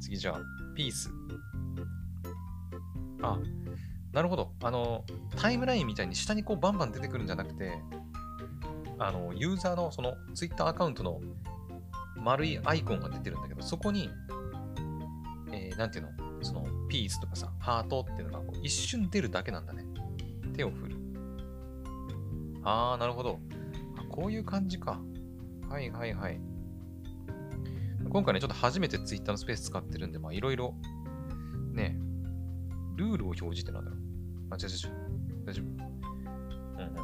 次じゃあ、ピース。あ、なるほど。あの、タイムラインみたいに下にこうバンバン出てくるんじゃなくて、あの、ユーザーのその Twitter アカウントの丸いアイコンが出てるんだけど、そこに、えー、なんていうの？その、ピースとかさ、ハートっていうのがこう一瞬出るだけなんだね。手を振る。あー、なるほど。こういう感じか。はいはいはい。今回ね、ちょっと初めて Twitter のスペース使ってるんで、まあいろいろ、ね、ルールを表示ってなんだろう？あ、違う違う。大丈夫。うんう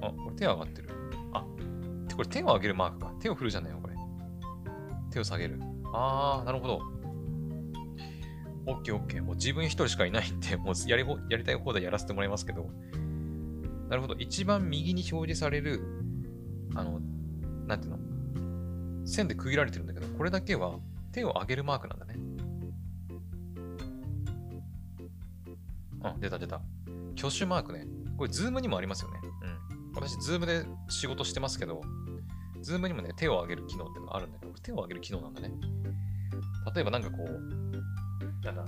ん。あ、これ手上がってる。あ、これ手を上げるマークか。手を振るじゃないよ、これ。手を下げる。あー、なるほど。オッケーオッケー。もう自分一人しかいないんで、*laughs* もうやりやりたい放題やらせてもらいますけど。なるほど。一番右に表示される、あの、なんていうの？線で区切られてるんだけど、これだけは手を上げるマークなんだね。あ、出た出た。挙手マークね。これ、ズームにもありますよね。うん。私、ズームで仕事してますけど、ズームにもね、手を上げる機能ってのがあるんだけど、手を上げる機能なんだね。例えばなんかこう、なんだ、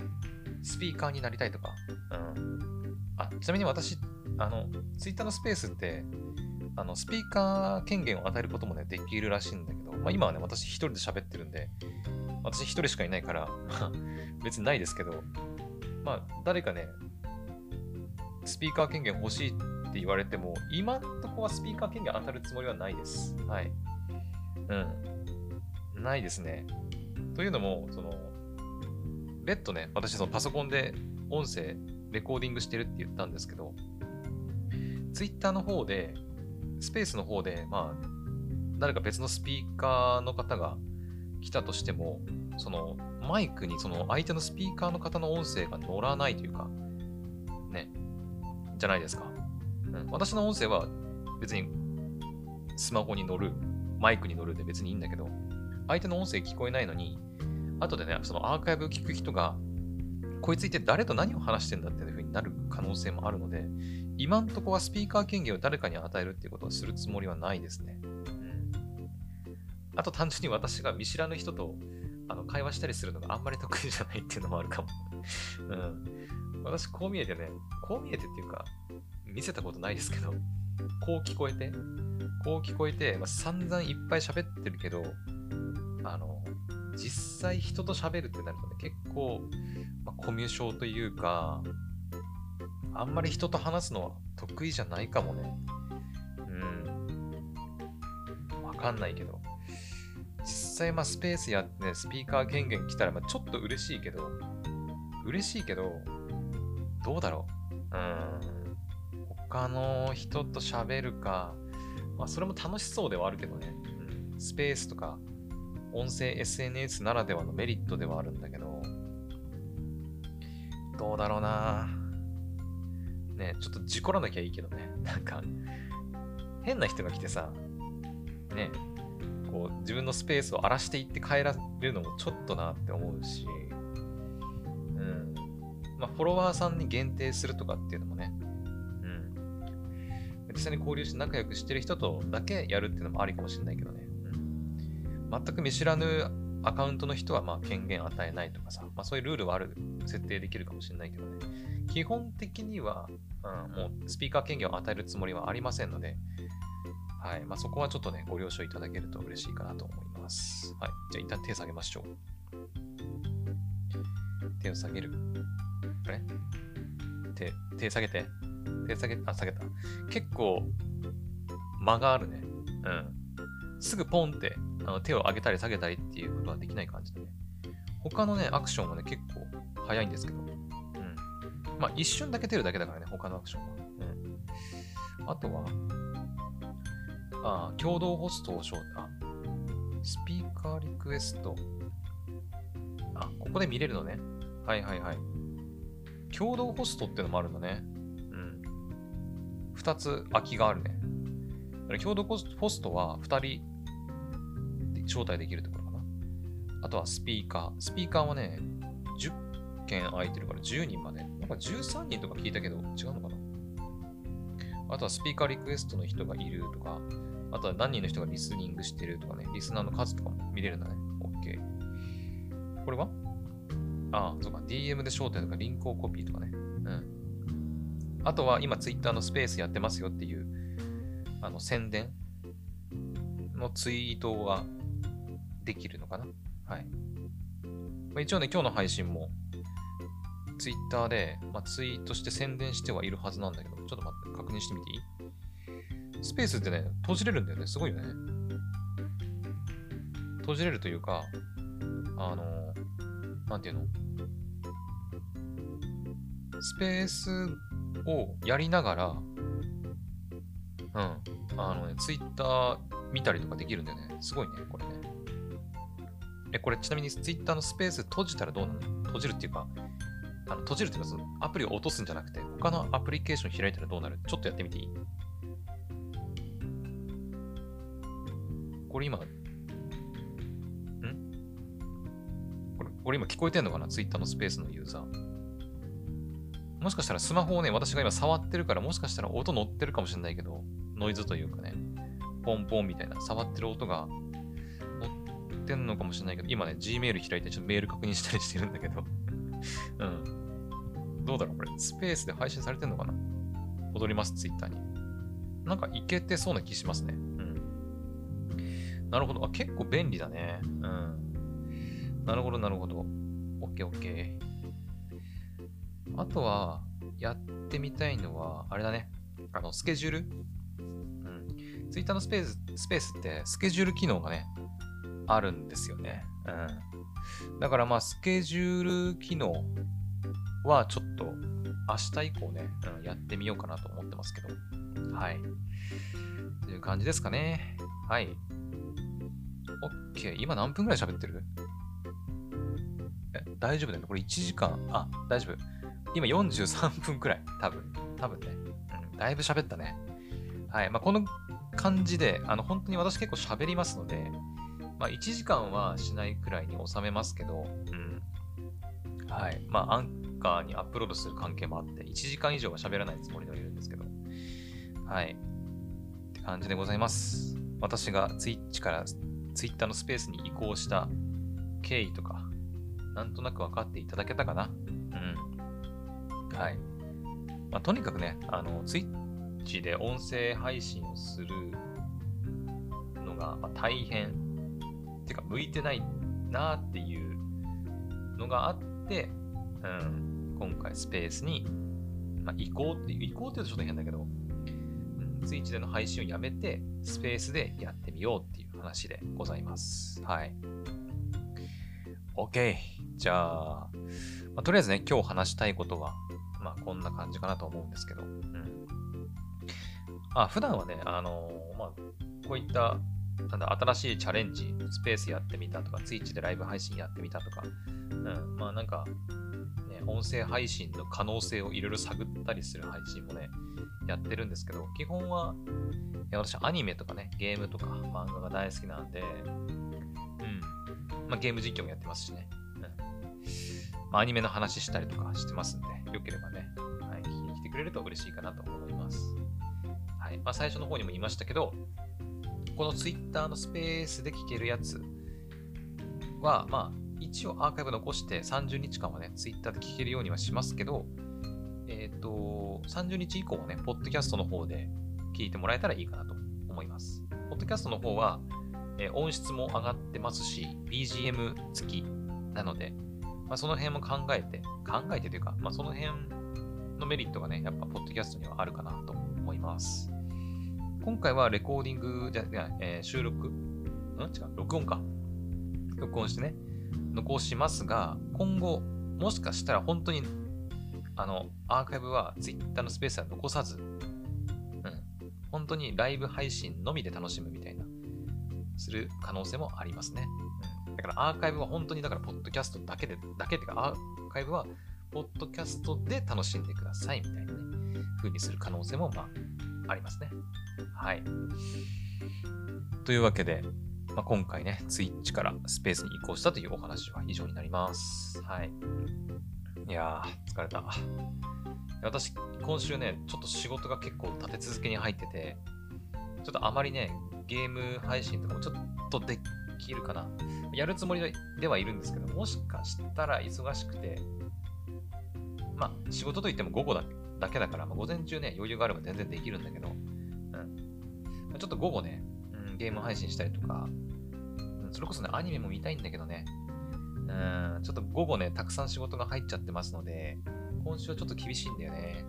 スピーカーになりたいとか、うん。あ、ちなみに私、あの、ツイッターのスペースって、あの、スピーカー権限を与えることもね、できるらしいんだけど、まあ今はね、私一人で喋ってるんで、私一人しかいないから、*laughs* 別にないですけど、まあ、誰かね、スピーカー権限欲しいって言われても、今んとこはスピーカー権限当たるつもりはないです。はい。うん。ないですね。というのも、その、別途ね、私そのパソコンで音声、レコーディングしてるって言ったんですけど、Twitter の方で、スペースの方で、まあ、誰か別のスピーカーの方が来たとしても、そのマイクにその相手のスピーカーの方の音声が乗らないというか、ね、じゃないですか。うん、私の音声は別にスマホに乗るマイクに乗るで別にいいんだけど、相手の音声聞こえないのに、後でね、そのアーカイブを聞く人が、こいついて誰と何を話してんだっていう風になる可能性もあるので、今んとこはスピーカー権限を誰かに与えるっていうことをするつもりはないですね。うん。あと単純に私が見知らぬ人とあの会話したりするのがあんまり得意じゃないっていうのもあるかも。うん。私、こう見えてね、こう見えてっていうか、見せたことないですけど、*laughs* こう聞こえて、こう聞こえて、まあ、散々いっぱい喋ってるけど、あの、実際人と喋るってなるとね、結構、まあ、コミュ障というか、あんまり人と話すのは得意じゃないかもね。うん。わかんないけど。実際、まあ、スペースやってね、スピーカー権限来たら、まあ、ちょっと嬉しいけど、嬉しいけど、どうだろう。うん。他の人と喋るか、まあ、それも楽しそうではあるけどね、うん、スペースとか、音声 SNS ならではのメリットではあるんだけど、どうだろうなね、ちょっと事故らなきゃいいけどね。*laughs* なんか、変な人が来てさ、ね、こう自分のスペースを荒らしていって帰られるのもちょっとなって思うし、うん。まあ、フォロワーさんに限定するとかっていうのもね、うん。実際に交流して仲良くしてる人とだけやるっていうのもありかもしれないけどね。うん、全く見知らぬアカウントの人はまあ権限与えないとかさ、まあ、そういうルールはある、設定できるかもしれないけどね。基本的には、うん、もうスピーカー権限を与えるつもりはありませんので、はい。まあ、そこはちょっとね、ご了承いただけると嬉しいかなと思います。はい。じゃあ、一旦手下げましょう。手を下げる。あれ手、手下げて。手下げ、あ、下げた。結構、間があるね。うん。すぐポンってあの手を上げたり下げたりっていうことはできない感じだね。他のね、アクションはね、結構早いんですけど。うん。まあ、一瞬だけ出るだけだからね、他のアクションは。うん。あとは、あ、共同ホストを招待。スピーカーリクエスト。あ、ここで見れるのね。はいはいはい。共同ホストってのもあるのね。うん。二つ空きがあるね。共同ホストは二人招待できるところかな。あとはスピーカー。スピーカーはね、10件空いてるから10人まで。なんか13人とか聞いたけど、違うのかなあとはスピーカーリクエストの人がいるとか、あとは何人の人がリスニングしてるとかね、リスナーの数とかも見れるんだね。OK。これはああ、そうか。DM で招待とかリンクをコピーとかね。うん。あとは今 Twitter のスペースやってますよっていう、あの宣伝のツイートはできるのかな？はい。まあ、一応ね、今日の配信も、ツイッターで、まあ、ツイートして宣伝してはいるはずなんだけど、ちょっと待って、確認してみていい？スペースってね、閉じれるんだよね。すごいよね。閉じれるというか、あの、なんていうの？スペースをやりながら、うん、あのね、ツイッター見たりとかできるんだよね。すごいね、これね。え、これちなみに Twitter のスペース閉じたらどうなの？閉じるっていうか、あの閉じるっていうか、そのアプリを落とすんじゃなくて、他のアプリケーション開いたらどうなる？ちょっとやってみていい？これ今、これ、今聞こえてんのかな ?Twitter のスペースのユーザー。もしかしたらスマホをね、私が今触ってるから、もしかしたら音乗ってるかもしれないけど、ノイズというかね、ポンポンみたいな触ってる音が乗ってんのかもしれないけど、今ね、Gmail 開いてちょっとメール確認したりしてるんだけど *laughs* うん。どうだろうこれ、スペースで配信されてんのかな？踊ります、Twitter に。なんかいけてそうな気しますね。うん。なるほど。あ、結構便利だね。うん。なるほど、なるほど。OK、OK。あとは、やってみたいのは、あれだね。あの、スケジュール？うん。Twitter のスペース、スペースってスケジュール機能がね、あるんですよね。うん。だからまあ、スケジュール機能はちょっと明日以降ね、うん、やってみようかなと思ってますけど。はい。という感じですかね。はい。OK。今何分くらい喋ってる、大丈夫だよね。これ1時間。あ、大丈夫。今43分くらい。多分。多分ね。うん。だいぶ喋ったね。はい。まあ、この感じで、あの、本当に私結構喋りますので、まあ、1時間はしないくらいに収めますけど、うん。はい。まあ、アンカーにアップロードする関係もあって、1時間以上は喋らないつもりでいるんですけど、はい。って感じでございます。私が Twitch から Twitter のスペースに移行した経緯とか、なんとなく分かっていただけたかな？うん。はい。まあ、とにかくね、あの、Twitch で音声配信をするのが、まあ、大変てか向いてないなっていうのがあって、うん、今回スペースに、まあ、移行っていう、移行って言うとちょっと変だけど、うん、ツイッチでの配信をやめて、スペースでやってみようっていう話でございます。はい。OK。じゃあ、まあ、とりあえずね、今日話したいことは、まあ、こんな感じかなと思うんですけど、うん。あ、普段はね、あのー、まあ、こういったなんだ、新しいチャレンジ、スペースやってみたとか、ツイッチでライブ配信やってみたとか、うん、まあなんか、ね、音声配信の可能性をいろいろ探ったりする配信もね、やってるんですけど、基本は、私アニメとかね、ゲームとか漫画が大好きなんで、うん、まあゲーム実況もやってますしね、まあアニメの話したりとかしてますんで、よければね、はい、聞きに来てくれると嬉しいかなと思います。はい。まあ、最初の方にも言いましたけど、この Twitter のスペースで聞けるやつは、まあ、一応アーカイブ残して30日間はね、Twitter で聞けるようにはしますけど、えっ、ー、と、30日以降はね、ポッドキャストの方で聞いてもらえたらいいかなと思います。ポッドキャストの方は、えー、音質も上がってますし、BGM 付きなので、まあ、その辺も考えて、考えてというか、まあ、その辺のメリットがね、やっぱポッドキャストにはあるかなと思います。今回はレコーディングじゃ、えー、収録？ん？違う、録音か。録音してね、残しますが、今後、もしかしたら本当に、あの、アーカイブは Twitter のスペースは残さず、うん、本当にライブ配信のみで楽しむみたいな、する可能性もありますね。だからアーカイブは本当に、だから、ポッドキャストだけで、だけっていうか、アーカイブは、ポッドキャストで楽しんでくださいみたいなね、風にする可能性も、まあ、ありますね。はい。というわけで、まあ、今回ね、Twitch からスペースに移行したというお話は以上になります。はい。いやー、疲れた。私、今週ね、ちょっと仕事が結構立て続けに入ってて、ちょっとあまりね、ゲーム配信とかもちょっとできるかな。やるつもりではいるんですけど、もしかしたら忙しくて、まあ、仕事といっても午後だだけだから、まあ、午前中ね、余裕があれば全然できるんだけど、うん。ちょっと午後ね、うん、ゲーム配信したりとか、うん、それこそね、アニメも見たいんだけどね、うん、ちょっと午後ね、たくさん仕事が入っちゃってますので、今週はちょっと厳しいんだよね。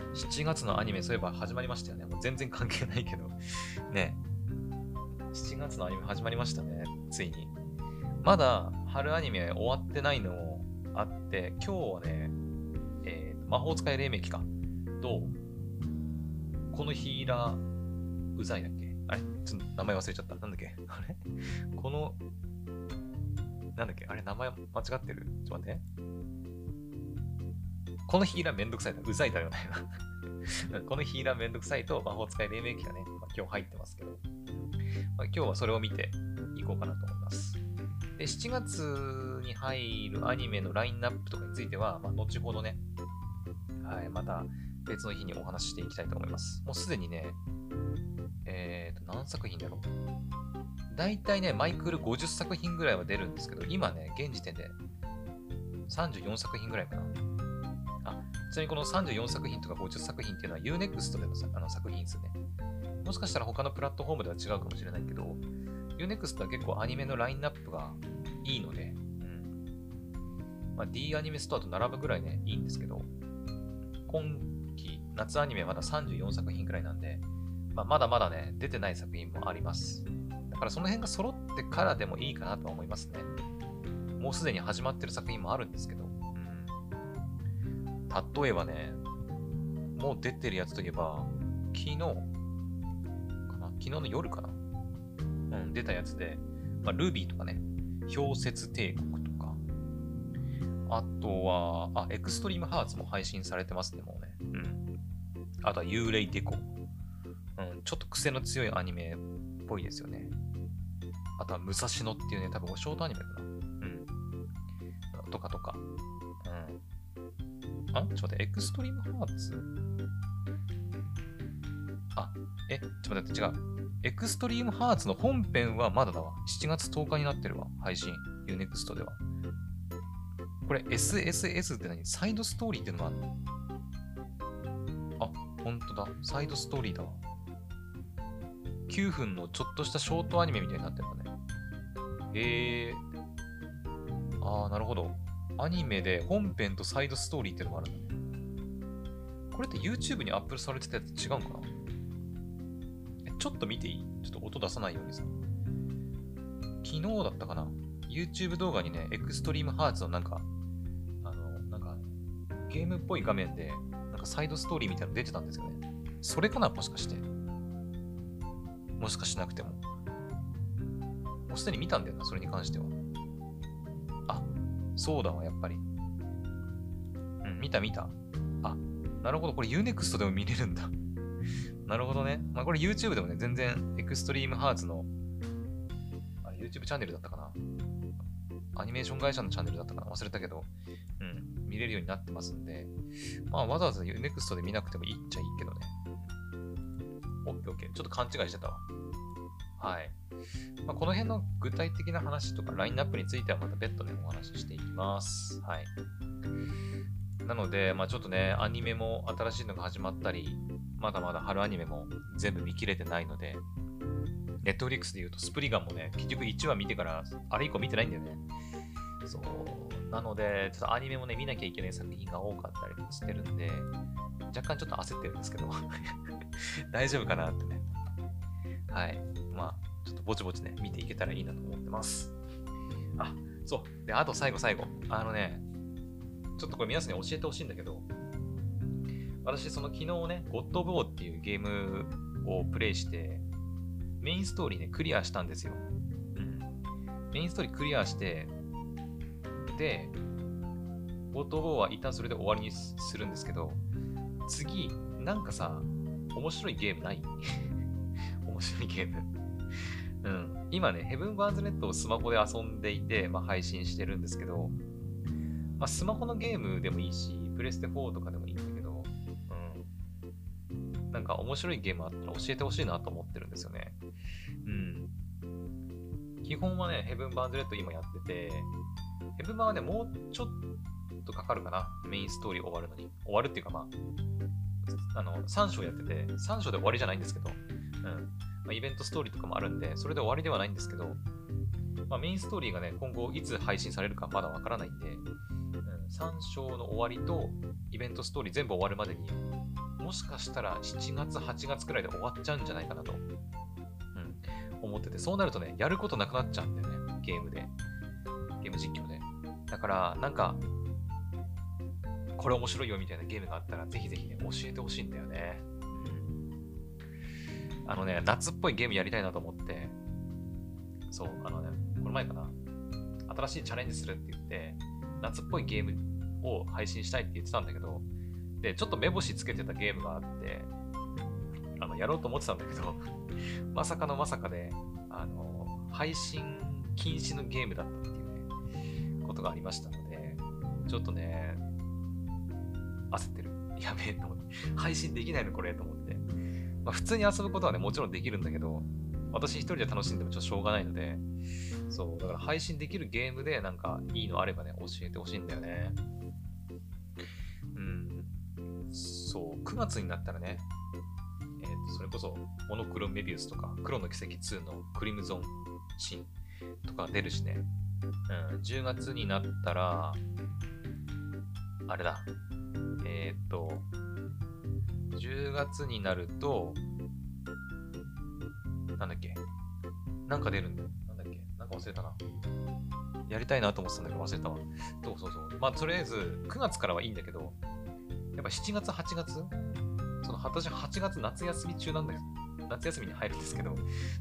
うん、7月のアニメ、そういえば始まりましたよね。もう全然関係ないけど。ね。7月のアニメ始まりましたね。ついに。まだ春アニメ終わってないのもあって、今日はねえ、魔法使い黎明期か。と、このヒーラー、うざいだっけ？あれ？ちょっと名前忘れちゃった。なんだっけ？あれ？この、なんだっけ？あれ？名前間違ってる？ちょっと待って。このヒーラーめんどくさいだ。うざいだよね。*laughs* このヒーラーめんどくさいと魔法使い黎明期がね、まあ、今日入ってますけど、まあ、今日はそれを見ていこうかなと思います。で、7月に入るアニメのラインナップとかについては、まあ、後ほどね、はい、また別の日にお話ししていきたいと思います。もうすでにね、えーと、何作品だろう。だいたいね、マイクル50作品ぐらいは出るんですけど、今ね、現時点で34作品ぐらいかな。あ、ちなみにこの34作品とか50作品っていうのは Unext でのあの作品数ね。もしかしたら他のプラットフォームでは違うかもしれないけど、Unext は結構アニメのラインナップがいいので、うん。まあ、D アニメストアと並ぶぐらいね、いいんですけど、今期、夏アニメまだ34作品くらいなんで、まあ、まだまだね、出てない作品もあります。だからその辺が揃ってからでもいいかなとは思いますね。もうすでに始まってる作品もあるんですけど、うん。例えばね、もう出てるやつといえば、昨日、昨日の夜かな？うん、出たやつで、まあ、ルビーとかね、氷雪帝国とかあとは、あ、エクストリームハーツも配信されてますね、もうね。うん。あとは幽霊デコ。うん、ちょっと癖の強いアニメっぽいですよね。あとは武蔵野っていうね、多分ショートアニメかな。うん。とかとか。うん。あ、ちょっと待って、エクストリームハーツあ、え、ちょっと待って、違う。エクストリームハーツの本編はまだだわ。7月10日になってるわ、配信。Unext では。これ SSS って何？サイドストーリーってのもあるの？あ、ほんとだ。サイドストーリーだわ。9分のちょっとしたショートアニメみたいになってるんだね。へえー。あー、なるほど。アニメで本編とサイドストーリーってのもあるんだね。これって YouTube にアップされてたやつ違うんかな、ちょっと見ていい？ちょっと音出さないようにさ。昨日だったかな ?YouTube 動画にね、エクストリームハーツのなんかあの、なんかゲームっぽい画面で、なんかサイドストーリーみたいなの出てたんですよね。それかな？もしかして。もしかしなくても。もうすでに見たんだよな、それに関しては。あ、そうだわ、やっぱり。うん、見た見た。あ、なるほど、これ Unext でも見れるんだ。なるほどね。まあこれ YouTube でもね、全然エクストリームハーツのあれ YouTube チャンネルだったかな？アニメーション会社のチャンネルだったかな？忘れたけど、うん、見れるようになってますんで、まあ、わざわざ UNEXT で見なくてもいいっちゃいいけどね。オッケーオッケー。ちょっと勘違いしてたわ。はい。まあ、この辺の具体的な話とかラインナップについてはまた別途でお話ししていきます。はい。なので、まあ、ちょっとね、アニメも新しいのが始まったり、まだまだ春アニメも全部見切れてないので、ネットフリックスで言うとスプリガンもね、結局1話見てからあれ以降見てないんだよね。そう。なので、ちょっとアニメもね、見なきゃいけない作品が多かったりしてるんで、若干ちょっと焦ってるんですけど、*laughs* 大丈夫かなってね。はい。まあ、ちょっとぼちぼちね、見ていけたらいいなと思ってます。あ、そう。で、あと最後最後。あのね、ちょっとこれ皆さんに教えてほしいんだけど、私、その昨日ね、ゴッド・オブ・ウォーっていうゲームをプレイして、メインストーリーね、クリアしたんですよ。うん。メインストーリークリアして、で、ゴッド・オブ・ウォーは一旦それで終わりにするんですけど、次、なんかさ、面白いゲームない？*laughs* 面白いゲームうん。今ね、ヘブン・バーンズ・レッドをスマホで遊んでいて、まあ、配信してるんですけど、まあ、スマホのゲームでもいいし、プレステ4とかでもいいんだ。なんか面白いゲームあったら教えてほしいなと思ってるんですよね。うん。基本はね、ヘブン・バーンズ・レッド今やってて、ヘブン版はね、もうちょっとかかるかな。メインストーリー終わるのに。終わるっていうかまあ、あの、3章やってて、3章で終わりじゃないんですけど、うん。まあ、イベントストーリーとかもあるんで、それで終わりではないんですけど、まあ、メインストーリーがね、今後いつ配信されるかまだわからないんで、うん3章の終わりとイベントストーリー全部終わるまでに、もしかしたら7月、8月くらいで終わっちゃうんじゃないかなと、うん、思ってて、そうなるとね、やることなくなっちゃうんだよね、ゲームで。ゲーム実況で。だから、なんか、これ面白いよみたいなゲームがあったら、ぜひぜひね、教えてほしいんだよね。うん。あのね、夏っぽいゲームやりたいなと思って、そう、あのね、この前かな、新しいチャレンジするって言って、夏っぽいゲームを配信したいって言ってたんだけど、で、ちょっと目星つけてたゲームがあって、あの、やろうと思ってたんだけど、*laughs* まさかのまさかで、あの、配信禁止のゲームだったっていうね、ことがありましたので、ちょっとね、焦ってる。やべえと思って。配信できないのこれと思って。まあ、普通に遊ぶことはね、もちろんできるんだけど、私一人で楽しんでもちょっとしょうがないので、そう、だから配信できるゲームでなんかいいのあればね、教えてほしいんだよね。そう、9月になったらね、え、ー、と、それこそ、モノクロメビウスとか、黒の奇跡2のクリムゾンシンとか出るしね。うん、10月になったら、あれだ。えっ、ー、と、10月になると、なんだっけ？なんか出るんだよ。なんだっけ、なんか忘れたな。やりたいなと思ってたんだけど忘れたわ。そうそうそう。まあ、とりあえず、9月からはいいんだけど、やっぱ7月、8月？その私8月夏休み中なんだよ。夏休みに入るんですけど、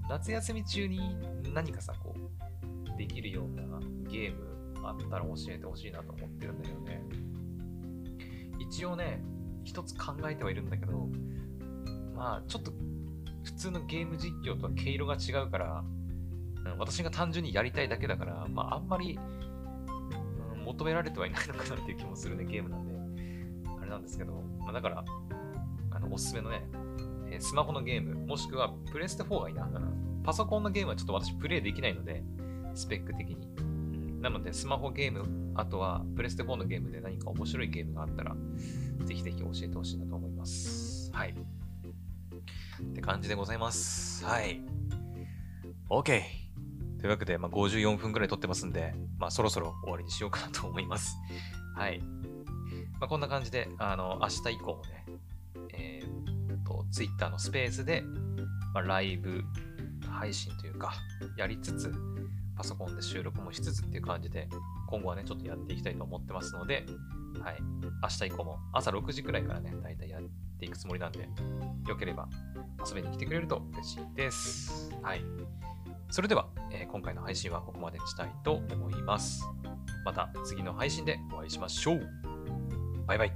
夏休み中に何かさ、こう、できるようなゲームあったら教えてほしいなと思ってるんだけどね。一応ね、一つ考えてはいるんだけど、まあ、ちょっと普通のゲーム実況とは毛色が違うから、私が単純にやりたいだけだから、まあ、あんまり、うん、求められてはいないのかなっていう気もするね、ゲームなんで。なんですけど、まあ、だから、あの、おすすめのね、えスマホのゲーム、もしくはプレステ4がいいな。パソコンのゲームはちょっと私プレイできないので、スペック的に。なので、スマホゲーム、あとはプレステ4のゲームで何か面白いゲームがあったら、ぜひぜひ教えてほしいなと思います。はい。って感じでございます。はい。OK。というわけで、まあ、54分くらい撮ってますんで、まあ、そろそろ終わりにしようかなと思います。はい。まあ、こんな感じで、あの、明日以降もね、えー、っと、Twitter のスペースで、まあ、ライブ配信というか、やりつつ、パソコンで収録もしつつっていう感じで、今後はね、ちょっとやっていきたいと思ってますので、はい。明日以降も朝6時くらいからね、だいたいやっていくつもりなんで、よければ遊びに来てくれると嬉しいです。はい。それでは、えー、今回の配信はここまでにしたいと思います。また次の配信でお会いしましょう。バイバイ。